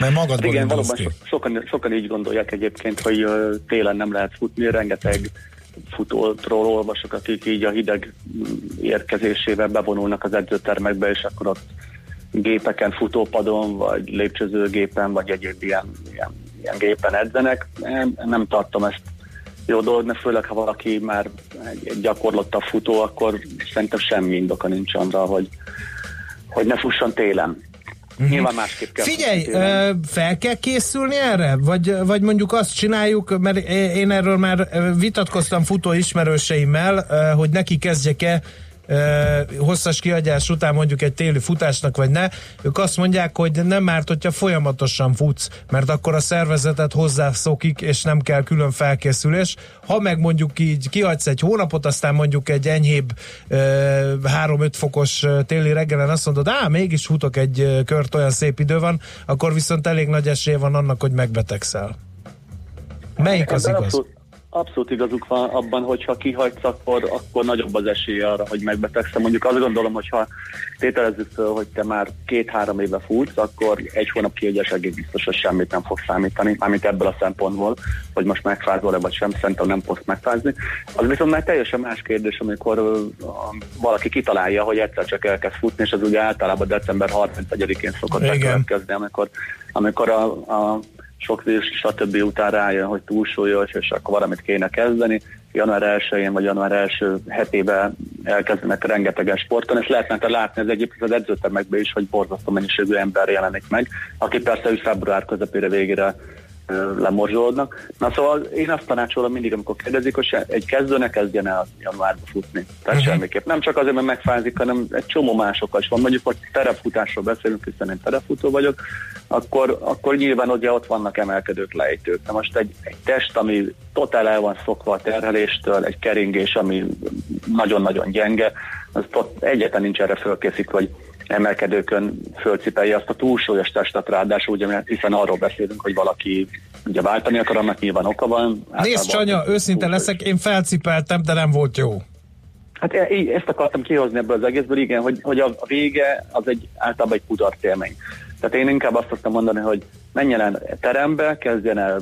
Mert magadból Igen, valóban so, sokan, sokan így gondolják egyébként, hogy ö, télen nem lehet futni, rengeteg futótról olvasok, akik így a hideg mm, érkezésével bevonulnak az edzőtermekbe, és akkor ott gépeken, futópadon, vagy lépcsőzőgépen, vagy egyéb ilyen, ilyen, ilyen gépen edzenek. Nem, nem tartom ezt jó dolognak, főleg ha valaki már egy, egy gyakorlottabb futó, akkor szerintem semmi indoka nincs arra, hogy, hogy ne fusson télen. Nyilván másképp kell Figyelj, ö, fel kell készülni erre? Vagy, vagy mondjuk azt csináljuk, mert én erről már vitatkoztam futó ismerőseimmel, hogy neki kezdjek-e hosszas kiadás után mondjuk egy téli futásnak, vagy ne. Ők azt mondják, hogy nem árt, hogyha folyamatosan futsz, mert akkor a szervezetet hozzászokik, és nem kell külön felkészülés. Ha meg mondjuk így kihagysz egy hónapot, aztán mondjuk egy enyhébb ö, 3-5 fokos téli reggelen azt mondod, á, mégis futok egy kört, olyan szép idő van, akkor viszont elég nagy esély van annak, hogy megbetegszel. Melyik az Ebben igaz? Abszolút, abszolút igazuk van abban, hogyha kihagysz, akkor, akkor nagyobb az esély arra, hogy megbetegszem. Mondjuk azt gondolom, hogyha tételezzük föl, hogy te már két-három éve futsz, akkor egy hónap kiegyes egész biztos, hogy semmit nem fog számítani, mármint ebből a szempontból, hogy most megfázol-e vagy sem, szerintem nem fogsz megfázni. Az viszont már teljesen más kérdés, amikor a, valaki kitalálja, hogy egyszer csak elkezd futni, és az ugye általában december 31-én szokott bekövetkezni, amikor, amikor a, a sok vírus, stb. után rájön, hogy túlsúlyos, és akkor valamit kéne kezdeni. Január 1-én vagy január első hetében elkezdenek rengetegen sporton, és lehetne látni az egyébként az edzőtermekben is, hogy borzasztó mennyiségű ember jelenik meg, aki persze ő február közepére végére lemorzsolódnak. Na szóval én azt tanácsolom mindig, amikor kérdezik, hogy egy kezdő ne kezdjen el januárba futni. Tehát uh-huh. semmiképp. Nem csak azért, mert megfázik, hanem egy csomó másokkal is van. Mondjuk, hogy terepfutásról beszélünk, hiszen én terepfutó vagyok, akkor, akkor nyilván ugye ott vannak emelkedők, lejtők. Na most egy, egy test, ami totál el van szokva a terheléstől, egy keringés, ami nagyon-nagyon gyenge, az egyetlen nincs erre fölkészítve, hogy emelkedőkön fölcipelje azt a túlsúlyos testet ráadásul, ugye, hiszen arról beszélünk, hogy valaki ugye váltani akar, annak nyilván oka van. Nézd, Csanya, őszinte leszek, én felcipeltem, de nem volt jó. Hát e- ezt akartam kihozni ebből az egészből, igen, hogy, hogy a, vége az egy általában egy kudarc élmény. Tehát én inkább azt szoktam mondani, hogy menjen el terembe, kezdjen el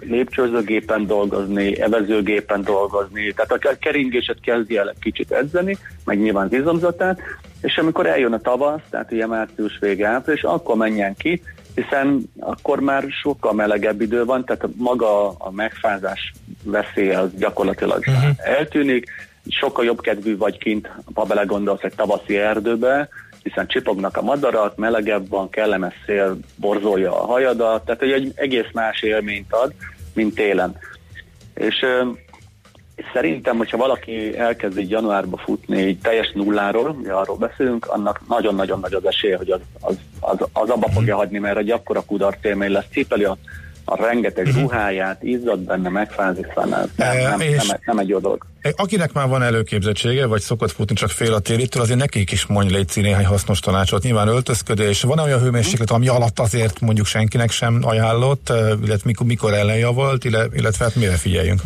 lépcsőzőgépen dolgozni, evezőgépen dolgozni, tehát a keringéset kezdje el kicsit edzeni, meg nyilván az izomzatát, és amikor eljön a tavasz, tehát ugye március vége április, akkor menjen ki, hiszen akkor már sokkal melegebb idő van, tehát maga a megfázás veszélye az gyakorlatilag uh-huh. eltűnik, sokkal jobb kedvű vagy kint, ha belegondolsz egy tavaszi erdőbe, hiszen csipognak a madarak, melegebb van, kellemes szél borzolja a hajadat, tehát egy egész más élményt ad, mint télen. És szerintem, hogyha valaki elkezd így januárba futni így teljes nulláról, ugye arról beszélünk, annak nagyon-nagyon nagy az esélye, hogy az, az, az, az abba fogja hagyni, mert egy akkora kudarc élmény lesz, cipeli a, a rengeteg ruháját, izzad benne, megfázik benne, nem, nem, és- nem, nem egy jó dolog. Akinek már van előképzettsége, vagy szokott futni csak fél a téritől, azért nekik is mondj légy néhány hasznos tanácsot. Nyilván öltözködés, van olyan hőmérséklet, ami alatt azért mondjuk senkinek sem ajánlott, eh, illetve mikor, mikor ellenjavalt, ille- illetve hát mire figyeljünk?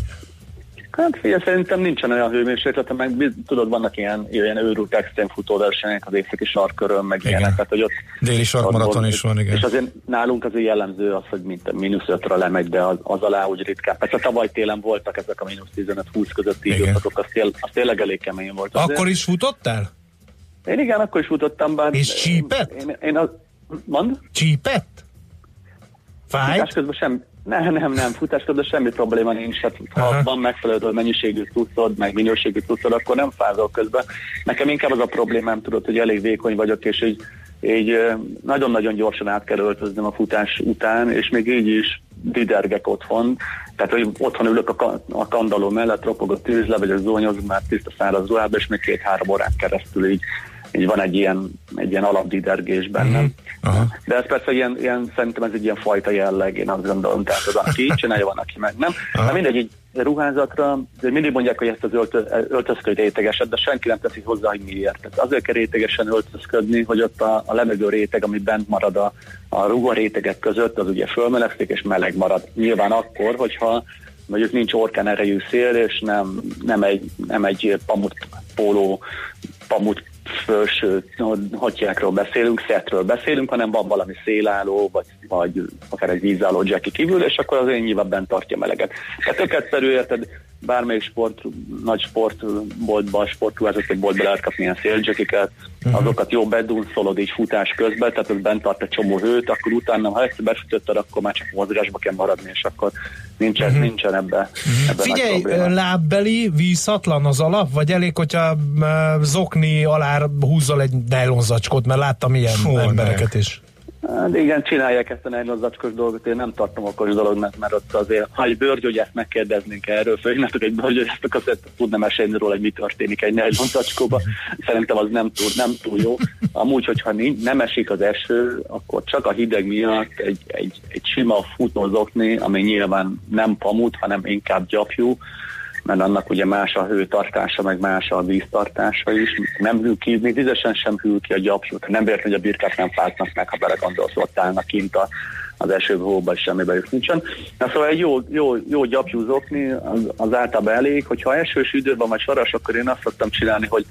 Hát figyelj, szerintem nincsen olyan hőmérséklet, meg tudod, vannak ilyen, ilyen őrült extrém futóversenyek az északi sarkörön, meg Igen. ilyenek, tehát hogy ott Déli sarkmaraton is van, igen. És azért nálunk azért jellemző az, hogy mint a mínusz ötre lemegy, de az, az alá úgy ritkán. Persze tavaly télen voltak ezek a mínusz 15-20 közötti időszakok, az, tél, az tényleg elég kemény volt. azért. Akkor is futottál? Én igen, akkor is futottam, bár... És csípett? Én, én az, mond? Csípett? Fájt? Futás közben sem, nem, nem, nem, futás közben semmi probléma nincs. Hát, ha Aha. van megfelelő mennyiségű cuccod, meg minőségű cuccod, akkor nem fázol közben. Nekem inkább az a problémám, tudod, hogy elég vékony vagyok, és így, így nagyon-nagyon gyorsan át kell öltöznem a futás után, és még így is didergek otthon. Tehát, hogy otthon ülök a, ka- a kandaló mellett, ropog a tűz, levegyek zónyozni már tiszta száraz ruhába, és még két-három órán keresztül így, így van egy ilyen, egy ilyen alapdidergés bennem. Aha. De ez persze ilyen, ilyen, szerintem ez egy ilyen fajta jelleg, én azt gondolom, tehát az, aki így csinálja, van, aki meg nem. De mindegy, egy ruházatra, de mindig mondják, hogy ezt az öltö, öltözköd rétegeset, de senki nem teszi hozzá, hogy miért. Tehát azért kell rétegesen öltözködni, hogy ott a, a levegő réteg, ami bent marad a, a ruha rétegek között, az ugye fölmelegszik és meleg marad. Nyilván akkor, hogyha mondjuk nincs orkán erejű szél, és nem, nem egy, nem egy pamut póló, pamut felső hatyákról beszélünk, szetről beszélünk, hanem van valami szélálló, vagy, vagy akár egy vízálló jacky kívül, és akkor az én nyilván bent tartja meleget. Tehát tök egyszerű, érted, bármelyik sport, nagy sportboltban, sportruházat egy boltba lehet kapni ilyen széljakiket, azokat jó bedunszolod így futás közben, tehát az bent tart egy csomó hőt, akkor utána, ha egyszer besütötted, akkor már csak mozgásba kell maradni, és akkor nincsen, nincsen ebbe, ebbe nagy Figyelj, lábbeli, vízhatlan az alap, vagy elég, hogyha zokni alá húzzal egy nejlonzacskót, mert láttam ilyen Hú, embereket is. Hát igen, csinálják ezt a nagyon zacskos dolgot, én nem tartom okos dolognak, mert ott azért, ha egy bőrgyógyászt megkérdeznénk erről, főleg egy bőrgyógyászt, akkor azért tudna mesélni róla, hogy mi történik egy nylon zacskóba. Szerintem az nem túl, nem túl jó. Amúgy, hogyha nincs, nem esik az eső, akkor csak a hideg miatt egy, egy, egy sima futózokni, ami nyilván nem pamut, hanem inkább gyapjú, mert annak ugye más a hőtartása, meg más a víztartása is. Nem hűl ki, még vizesen sem hűl ki a gyapjú. Nem véletlen, hogy a birkák nem fáznak meg, ha belegondolsz, ott állnak kint a, az esőbb hóban semmi bajuk nincsen. Na, szóval egy jó, jó, jó gyapjú zokni az, az általában elég, hogyha esős időben vagy saras, akkor én azt szoktam csinálni, hogy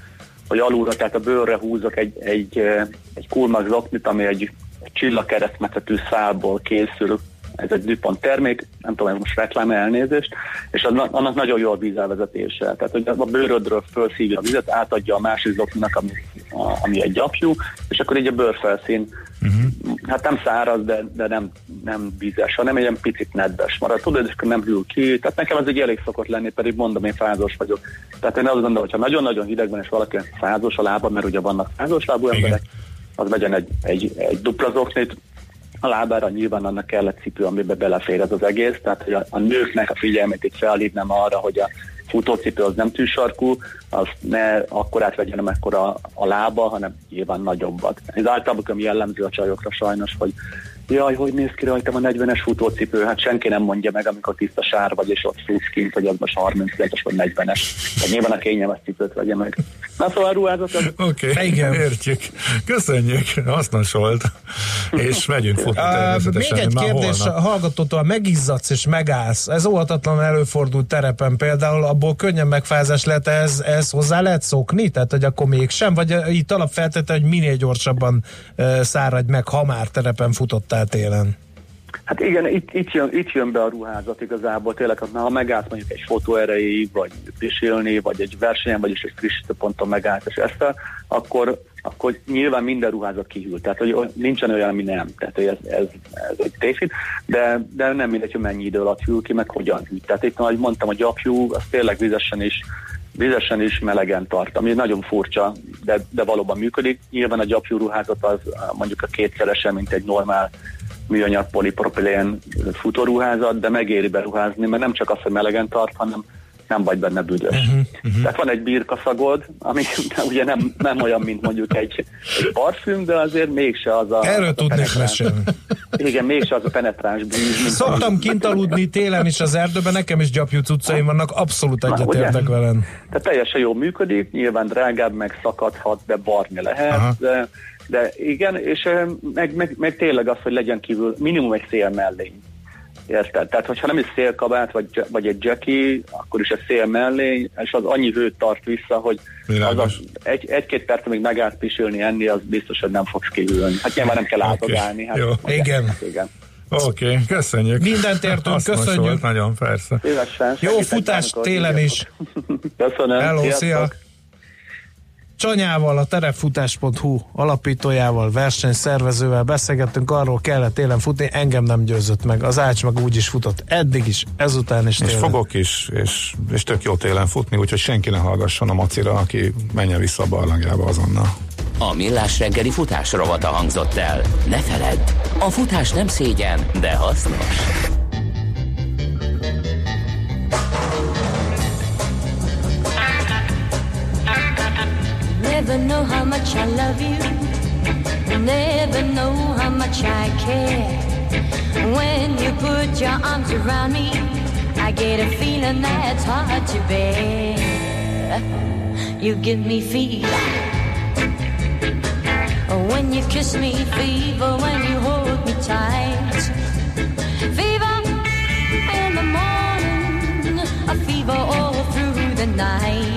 hogy alulra, tehát a bőrre húzok egy, egy, eh, egy kulmag zoknit, ami egy csillagkeresztmetetű szálból készül, ez egy DuPont termék, nem tudom, hogy most reklám elnézést, és annak nagyon jó a vízelvezetése. Tehát, hogy a bőrödről felszívja a vizet, átadja a másik zokninak, ami, a, ami egy gyapjú, és akkor így a bőrfelszín, uh-huh. hát nem száraz, de, de nem, nem vízes, hanem egy ilyen picit nedves marad. Tudod, és akkor nem hűl ki. Tehát nekem ez egy elég szokott lenni, pedig mondom, én fázós vagyok. Tehát én azt gondolom, hogy ha nagyon-nagyon hideg van, és valaki fázós a lába, mert ugye vannak fázós lábú emberek, az vegyen egy, egy, egy dupla zoknit, a lábára nyilván annak kellett cipő, amibe belefér ez az egész, tehát hogy a, a nőknek a figyelmét itt felhívnám arra, hogy a futócipő az nem tűsarkú, az ne akkorát vegyen, amekkora a lába, hanem nyilván nagyobbat. Ez általában jellemző a csajokra sajnos, hogy jaj, hogy néz ki rajtam a 40-es futócipő, hát senki nem mondja meg, amikor tiszta sár vagy, és ott futsz kint, hogy az most 30-es vagy 40-es. Tehát nyilván a kényelmes cipőt vegye meg. Na szóval a ruházat az... Oké, okay, Igen. értjük. Köszönjük, hasznos volt. És megyünk futni természetesen. Még egy kérdés, holnap. hallgatótól megizzadsz és megállsz. Ez óhatatlan előfordult terepen például, abból könnyen megfázás lehet, ez, ez hozzá lehet szokni? Tehát, hogy akkor mégsem? Vagy itt alapfeltétel, hogy minél gyorsabban uh, száradj meg, ha már terepen futottál télen? Hát igen, itt, itt, jön, itt jön be a ruházat igazából, tényleg, ha megállt mondjuk egy fotó erejéig, vagy pisilni, vagy egy versenyen, vagyis egy frissítő ponton megállt, és ezt akkor, akkor nyilván minden ruházat kihűl. Tehát, hogy nincsen olyan, ami nem. Tehát, hogy ez, ez, ez egy tévhit, de, de nem mindegy, hogy mennyi idő alatt hűl ki, meg hogyan hűl. Tehát itt, ahogy mondtam, a gyapjú, az tényleg vizesen is vizesen is melegen tart, ami nagyon furcsa, de, de valóban működik. Nyilván a gyapjú ruházat az mondjuk a kétszeresen, mint egy normál műanyag polipropilén futóruházat, de megéri beruházni, mert nem csak az, hogy melegen tart, hanem nem vagy benne büdös. Uh-huh, uh-huh. Tehát van egy birkaszagod, ami [LAUGHS] ugye nem, nem olyan, mint mondjuk egy, egy parfüm, de azért mégse az a... Erről tudnék mesélni. Igen, mégse az a penetráns bűz. Szoktam a... kint aludni télen is az erdőben, nekem is gyapjú cuccaim vannak, abszolút egyetértek velem. Tehát teljesen jól működik, nyilván drágább, meg szakadhat, de barni lehet, Aha. de de igen, és meg, meg, meg tényleg az, hogy legyen kívül minimum egy szél mellény. Érted? Tehát, hogyha nem is szélkabát, vagy, vagy egy jacky, akkor is egy szél mellé, és az annyi hőt tart vissza, hogy az az egy, egy-két perc még megállt pisilni, enni, az biztos, hogy nem fogsz kihűlni. Hát nyilván nem kell átadálni. Okay. Hát, Jó. Igen. Hát, igen. Oké, okay, köszönjük. Mindent [LAUGHS] értünk, Hasznos köszönjük. Volt, nagyon persze. Szívesen. Jó futás télen is. Köszönöm. Hello, szia. Csanyával, a terepfutás.hu alapítójával, versenyszervezővel beszélgettünk, arról kellett télen futni, engem nem győzött meg. Az Ács meg úgy is futott eddig is, ezután is télen. És fogok is, és, és tök jó télen futni, úgyhogy senki ne hallgasson a macira, aki menjen vissza a barlangjába azonnal. A Millás reggeli futás rovata hangzott el. Ne feledd, a futás nem szégyen, de hasznos. Never know how much I love you. Never know how much I care. When you put your arms around me, I get a feeling that's hard to bear. You give me fever. When you kiss me, fever. When you hold me tight, fever in the morning, a fever all through the night.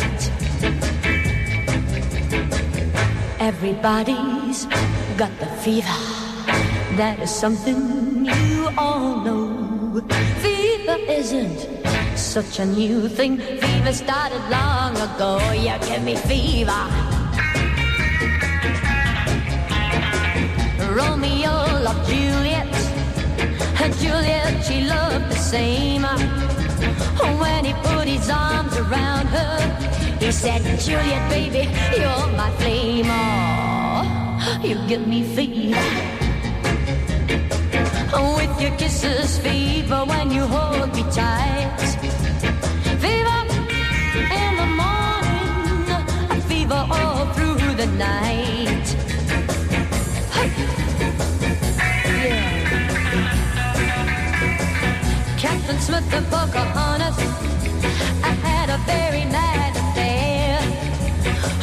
Everybody's got the fever. That is something you all know. Fever isn't such a new thing. Fever started long ago. You give me fever. Romeo loved Juliet. And Juliet, she loved the same. When he put his arms around her, he said, Juliet, baby, you're my flame. Oh, you give me fever. With your kisses, fever when you hold me tight. Fever in the morning, fever all through the night. Captain Smith and Pocahontas, I had a very mad affair.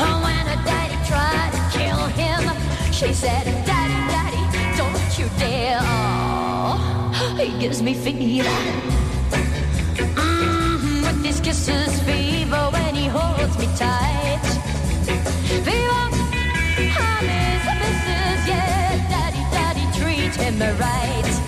Oh, when her daddy tried to kill him, she said, Daddy, Daddy, don't you dare. Oh, he gives me fever. Mhm, with his kisses, fever when he holds me tight. Fever, honey, missus, yeah, Daddy, Daddy, treat him right.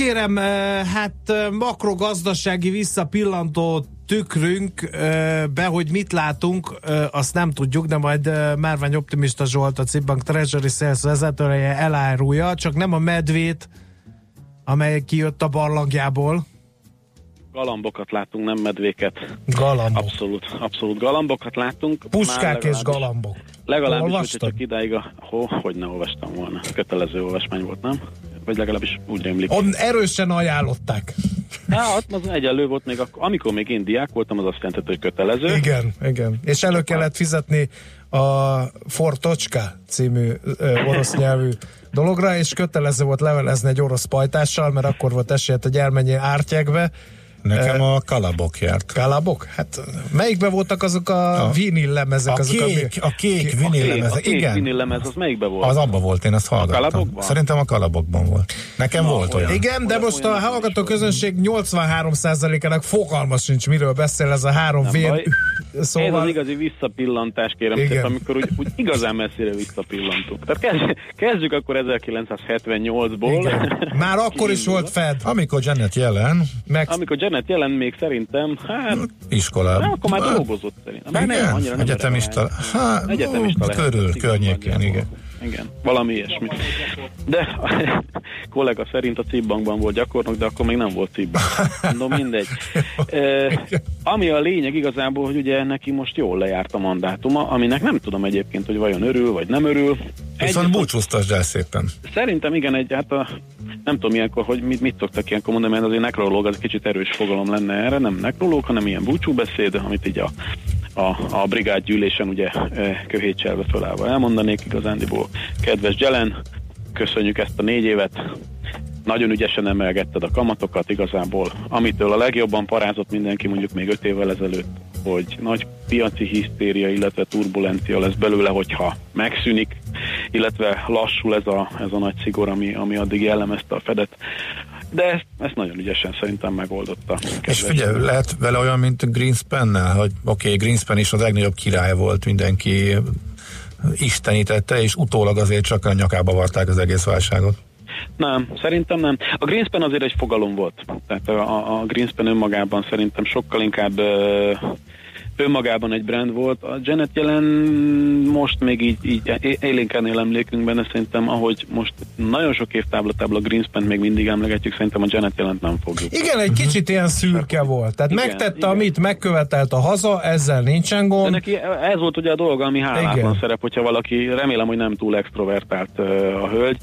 kérem, eh, hát eh, makrogazdasági visszapillantó tükrünk eh, be, hogy mit látunk, azt nem tudjuk, de majd Márvány Optimista Zsolt, a Cibbank Treasury Sales vezetője elárulja, csak nem a medvét, amely kijött a barlangjából. Galambokat látunk, nem medvéket. Galambok. Abszolút, abszolút galambokat látunk. Puskák és galambok. Legalábbis, Olvastad? csak idáig a... Hó, hogy ne olvastam volna. Kötelező olvasmány volt, nem? Vagy legalábbis úgy rémlik. On erősen ajánlották. Hát, ott az egyenlő volt még, akkor, amikor még én diák voltam, az azt jelentett, hogy kötelező. Igen, igen. És elő kellett fizetni a Fortocska című ö, orosz nyelvű dologra, és kötelező volt levelezni egy orosz pajtással, mert akkor volt esélyed, hogy elmenjél ártyekbe. Nekem a kalabok járt. Kalabok? Hát melyikbe voltak azok a, A- vinil lemezek? A azok kék, a kék vinil lemez, A kék igen. vinillemez, az melyikbe volt? Az abba volt, én azt hallgattam. kalabokban? Szerintem a kalabokban volt. Nekem volt olyan. Igen, de most a hallgató közönség 83%-ának fogalma sincs, miről beszél ez a három Nem vén. baj. Ez [LAUGHS] Szóval az igazi visszapillantás, kérem szépen, amikor úgy, úgy igazán messzire visszapillantunk. Tehát kezd, kezdjük akkor 1978-ból. Igen. Már akkor is volt Fed. Amikor Janet jelen, Meg Amikor Janet jelen még szerintem, hát, iskolában. nem, akkor már Hát, dolgozott szerintem. Már nem, Igen, annyira nem egyetemista. Hát, Egyetemista ó, körül, Igen, környékén, igen. Igen, valami ilyesmi. De a [LAUGHS] kollega szerint a Cibbankban volt gyakornok, de akkor még nem volt Cibbank. No mindegy. [LAUGHS] E, ami a lényeg igazából, hogy ugye neki most jól lejárt a mandátuma, aminek nem tudom egyébként, hogy vajon örül, vagy nem örül. Viszont búcsúztasd el szépen. Szerintem igen, egy, hát a, nem tudom ilyenkor, hogy mit, mit szoktak ilyenkor mondani, mert azért nekrológ az kicsit erős fogalom lenne erre, nem nekrológ, hanem ilyen búcsúbeszéd, amit így a, a, a brigádgyűlésen ugye köhétselve fölállva elmondanék igazándiból. Kedves Gyelen, köszönjük ezt a négy évet, nagyon ügyesen emelgetted a kamatokat igazából, amitől a legjobban parázott mindenki mondjuk még öt évvel ezelőtt, hogy nagy piaci hisztéria, illetve turbulencia lesz belőle, hogyha megszűnik, illetve lassul ez a, ez a nagy szigor, ami, ami addig jellemezte a Fedet. De ezt, ezt nagyon ügyesen szerintem megoldotta. És figyelj, lehet vele olyan, mint Greenspan-nel, hogy oké, okay, Greenspan is a legnagyobb király volt, mindenki istenítette, és utólag azért csak a nyakába varták az egész válságot. Nem, szerintem nem. A Greenspan azért egy fogalom volt. Tehát a, a Greenspan önmagában szerintem sokkal inkább ö, önmagában egy brand volt. A Janet jelen most még így, így élénken emlékünkben, de szerintem ahogy most nagyon sok év táblatából a Greenspan még mindig emlegetjük, szerintem a Janet jelent nem fogjuk. Igen, egy kicsit ilyen szürke volt. Tehát Igen, megtette, igen. amit megkövetelt a haza, ezzel nincsen De gond. neki ez volt ugye a dolga, ami hálátlan Igen. szerep, hogyha valaki, remélem, hogy nem túl extrovertált a hölgy,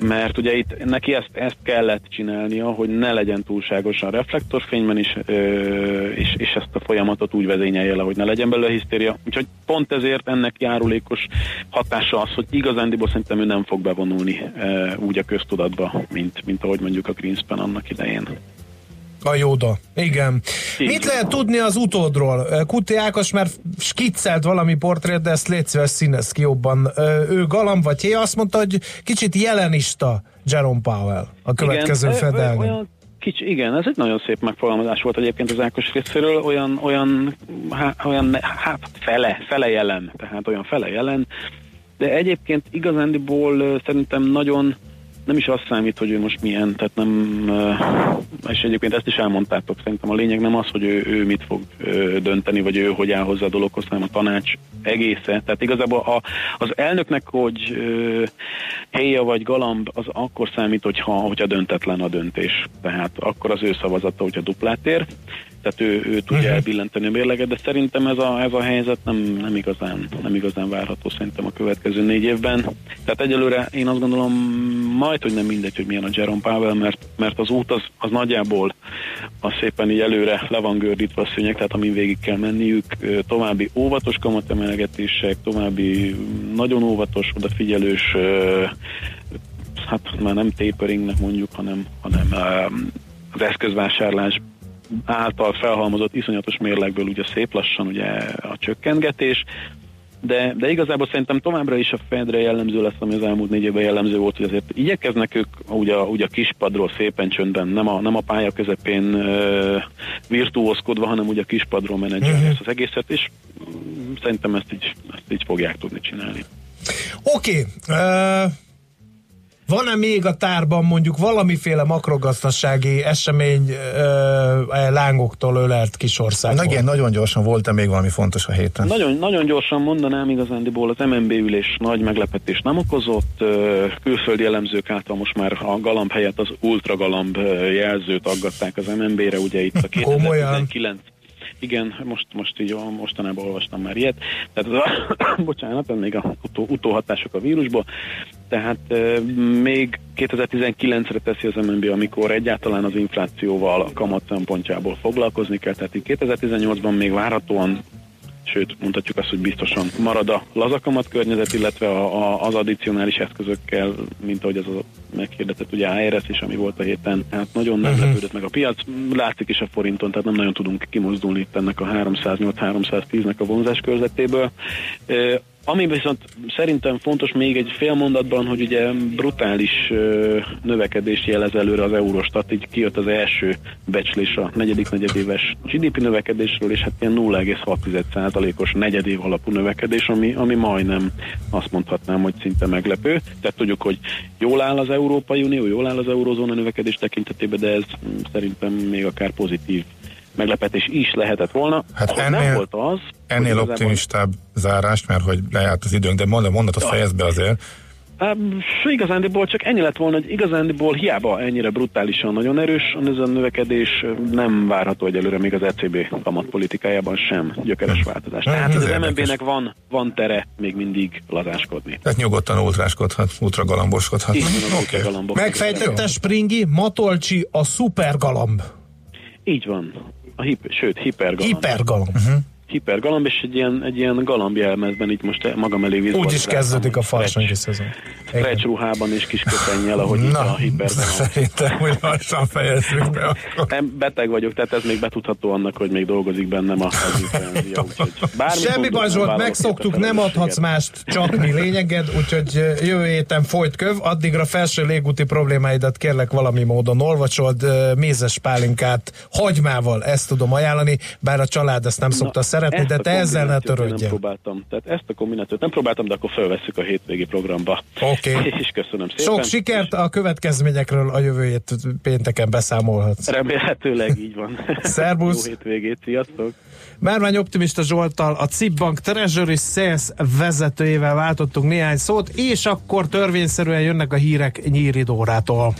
mert ugye itt neki ezt, ezt kellett csinálnia, hogy ne legyen túlságosan reflektorfényben is, ö, és, és ezt a folyamatot úgy vezényelje le, hogy ne legyen belőle hisztéria. Úgyhogy pont ezért ennek járulékos hatása az, hogy igazándiból szerintem ő nem fog bevonulni ö, úgy a köztudatba, mint, mint ahogy mondjuk a Greenspan annak idején. A Jóda, igen. Így Mit lehet tudni az utódról? Kuti Ákos már skiccelt valami portrét, de ezt légy szíves színez ki jobban. Ő galamb vagy hé, azt mondta, hogy kicsit jelenista Jerome Powell a következő igen, fedelni. Olyan kicsi, igen, ez egy nagyon szép megfogalmazás volt egyébként az Ákos részéről, olyan, olyan, há, olyan hát fele, fele jelen, tehát olyan fele jelen, de egyébként igazándiból szerintem nagyon nem is azt számít, hogy ő most milyen, tehát nem, és egyébként ezt is elmondtátok, szerintem a lényeg nem az, hogy ő, ő mit fog dönteni, vagy ő hogy áll hozzá a dologhoz, hanem a tanács egésze. Tehát igazából a, az elnöknek, hogy héja vagy galamb, az akkor számít, hogyha, hogyha döntetlen a döntés. Tehát akkor az ő szavazata, hogyha duplát ér. Tehát ő, ő tudja Mhm. elbillenteni a mérleget, de szerintem ez a, ez a helyzet nem, nem, igazán, nem igazán várható szerintem a következő négy évben. Tehát egyelőre én azt gondolom majd, hogy nem mindegy, hogy milyen a Jerome Powell, mert, mert az út az, az nagyjából az szépen így előre le van gördítve a szőnyeg, tehát amin végig kell menniük, további óvatos kamatemelgetések, további nagyon óvatos, odafigyelős hát már nem taperingnek mondjuk, hanem, hanem az eszközvásárlás által felhalmozott iszonyatos mérlegből ugye szép lassan ugye a csökkentgetés, de, de igazából szerintem továbbra is a Fedre jellemző lesz, ami az elmúlt négy évben jellemző volt, hogy azért igyekeznek ők ugye, ugye a kispadról szépen csöndben, nem a, nem a pálya közepén uh, virtuózkodva, hanem ugye a kispadról menedzselni Mhm. ezt az egészet, és szerintem ezt így, ezt így fogják tudni csinálni. Oké, okay. Van-e még a tárban mondjuk valamiféle makrogazdasági esemény ö, lángoktól ölelt kisország? Na igen, nagyon gyorsan volt-e még valami fontos a héten? Nagyon, nagyon gyorsan mondanám, igazándiból az MNB ülés nagy meglepetés nem okozott. Külföldi elemzők által most már a galamb helyett az ultragalamb jelzőt aggatták az MNB-re, ugye itt a [LAUGHS] Komolyan? 2019 igen, most, most így mostanában olvastam már ilyet. Tehát az a, [COUGHS] bocsánat, ez még a utó, utóhatások a vírusból. Tehát még 2019-re teszi az MNB, amikor egyáltalán az inflációval a kamat szempontjából foglalkozni kell. Tehát így 2018-ban még várhatóan sőt, mondhatjuk azt, hogy biztosan marad a lazakamat környezet, illetve a, a, az addicionális eszközökkel, mint ahogy ez a meghirdetett ugye ARS is, ami volt a héten, hát nagyon nem Mhm. lepődött meg a piac, látszik is a forinton, tehát nem nagyon tudunk kimozdulni itt ennek a 308-310-nek a vonzás körzetéből. Ami viszont szerintem fontos még egy fél mondatban, hogy ugye brutális növekedést jelez előre az Eurostat, így kijött az első becslés a negyedik negyedéves GDP növekedésről, és hát ilyen 0,6%-os negyedév alapú növekedés, ami, ami majdnem azt mondhatnám, hogy szinte meglepő. Tehát tudjuk, hogy jól áll az Európai Unió, jól áll az Eurózóna növekedés tekintetében, de ez szerintem még akár pozitív meglepetés is lehetett volna. Hát Ahhoz ennél- nem volt az, hogy Ennél igazából- optimistább zárást, mert hogy lejárt az időnk, de mondd, mondatot Ja. fejezd be azért. Um, igazándiból csak ennyi lett volna, hogy igazándiból hiába ennyire brutálisan nagyon erős ez a növekedés, nem várható egyelőre még az ECB kamatpolitikájában sem gyökeres változás. Tehát ez az érdekes. MNB-nek van, van tere még mindig lazáskodni. Tehát nyugodtan ultráskodhat, ultragalamboskodhat. Az Oké. ultragalambok. Megfejtette Springi, Matolcsi a szupergalamb. Így van. A hip, sőt, hipergalamb. Hipergalamb. Mhm. Hipergalamb, és egy ilyen, egy ilyen galambjelmezben így most magam elé Úgy is kezdődik a farsangi szezon. Stretch ruhában és kis köpennyel, ahogy itt Na, a hipergalamb. szerintem, hogy lassan fejezzük be akkor. Nem, beteg vagyok, tehát ez még betudható annak, hogy még dolgozik bennem a [LAUGHS] influenzia, Semmi baj, Zsolt, megszoktuk, nem adhatsz mást csapni lényeged, úgyhogy jövő héten folyt köv, addigra felső légúti problémáidat kérlek valami módon olvasod, ö, mézes pálinkát hagymával, ezt tudom ajánlani, bár a család ezt nem szokta szeretni, Ezt de te ezzel ne én Nem törődjél. próbáltam. Tehát ezt a kombinációt nem próbáltam, de akkor felvesszük a hétvégi programba. Oké. [LAUGHS] És köszönöm szépen. Sok sikert, a következményekről a jövő hét pénteken beszámolhatsz. Remélhetőleg így van. [LAUGHS] Szerbusz. Jó hétvégét, sziasztok! Márvány Optimista Zsolttal, a CIP Bank Treasury Sales vezetőjével váltottunk néhány szót, és akkor törvényszerűen jönnek a hírek Nyíri Dórától.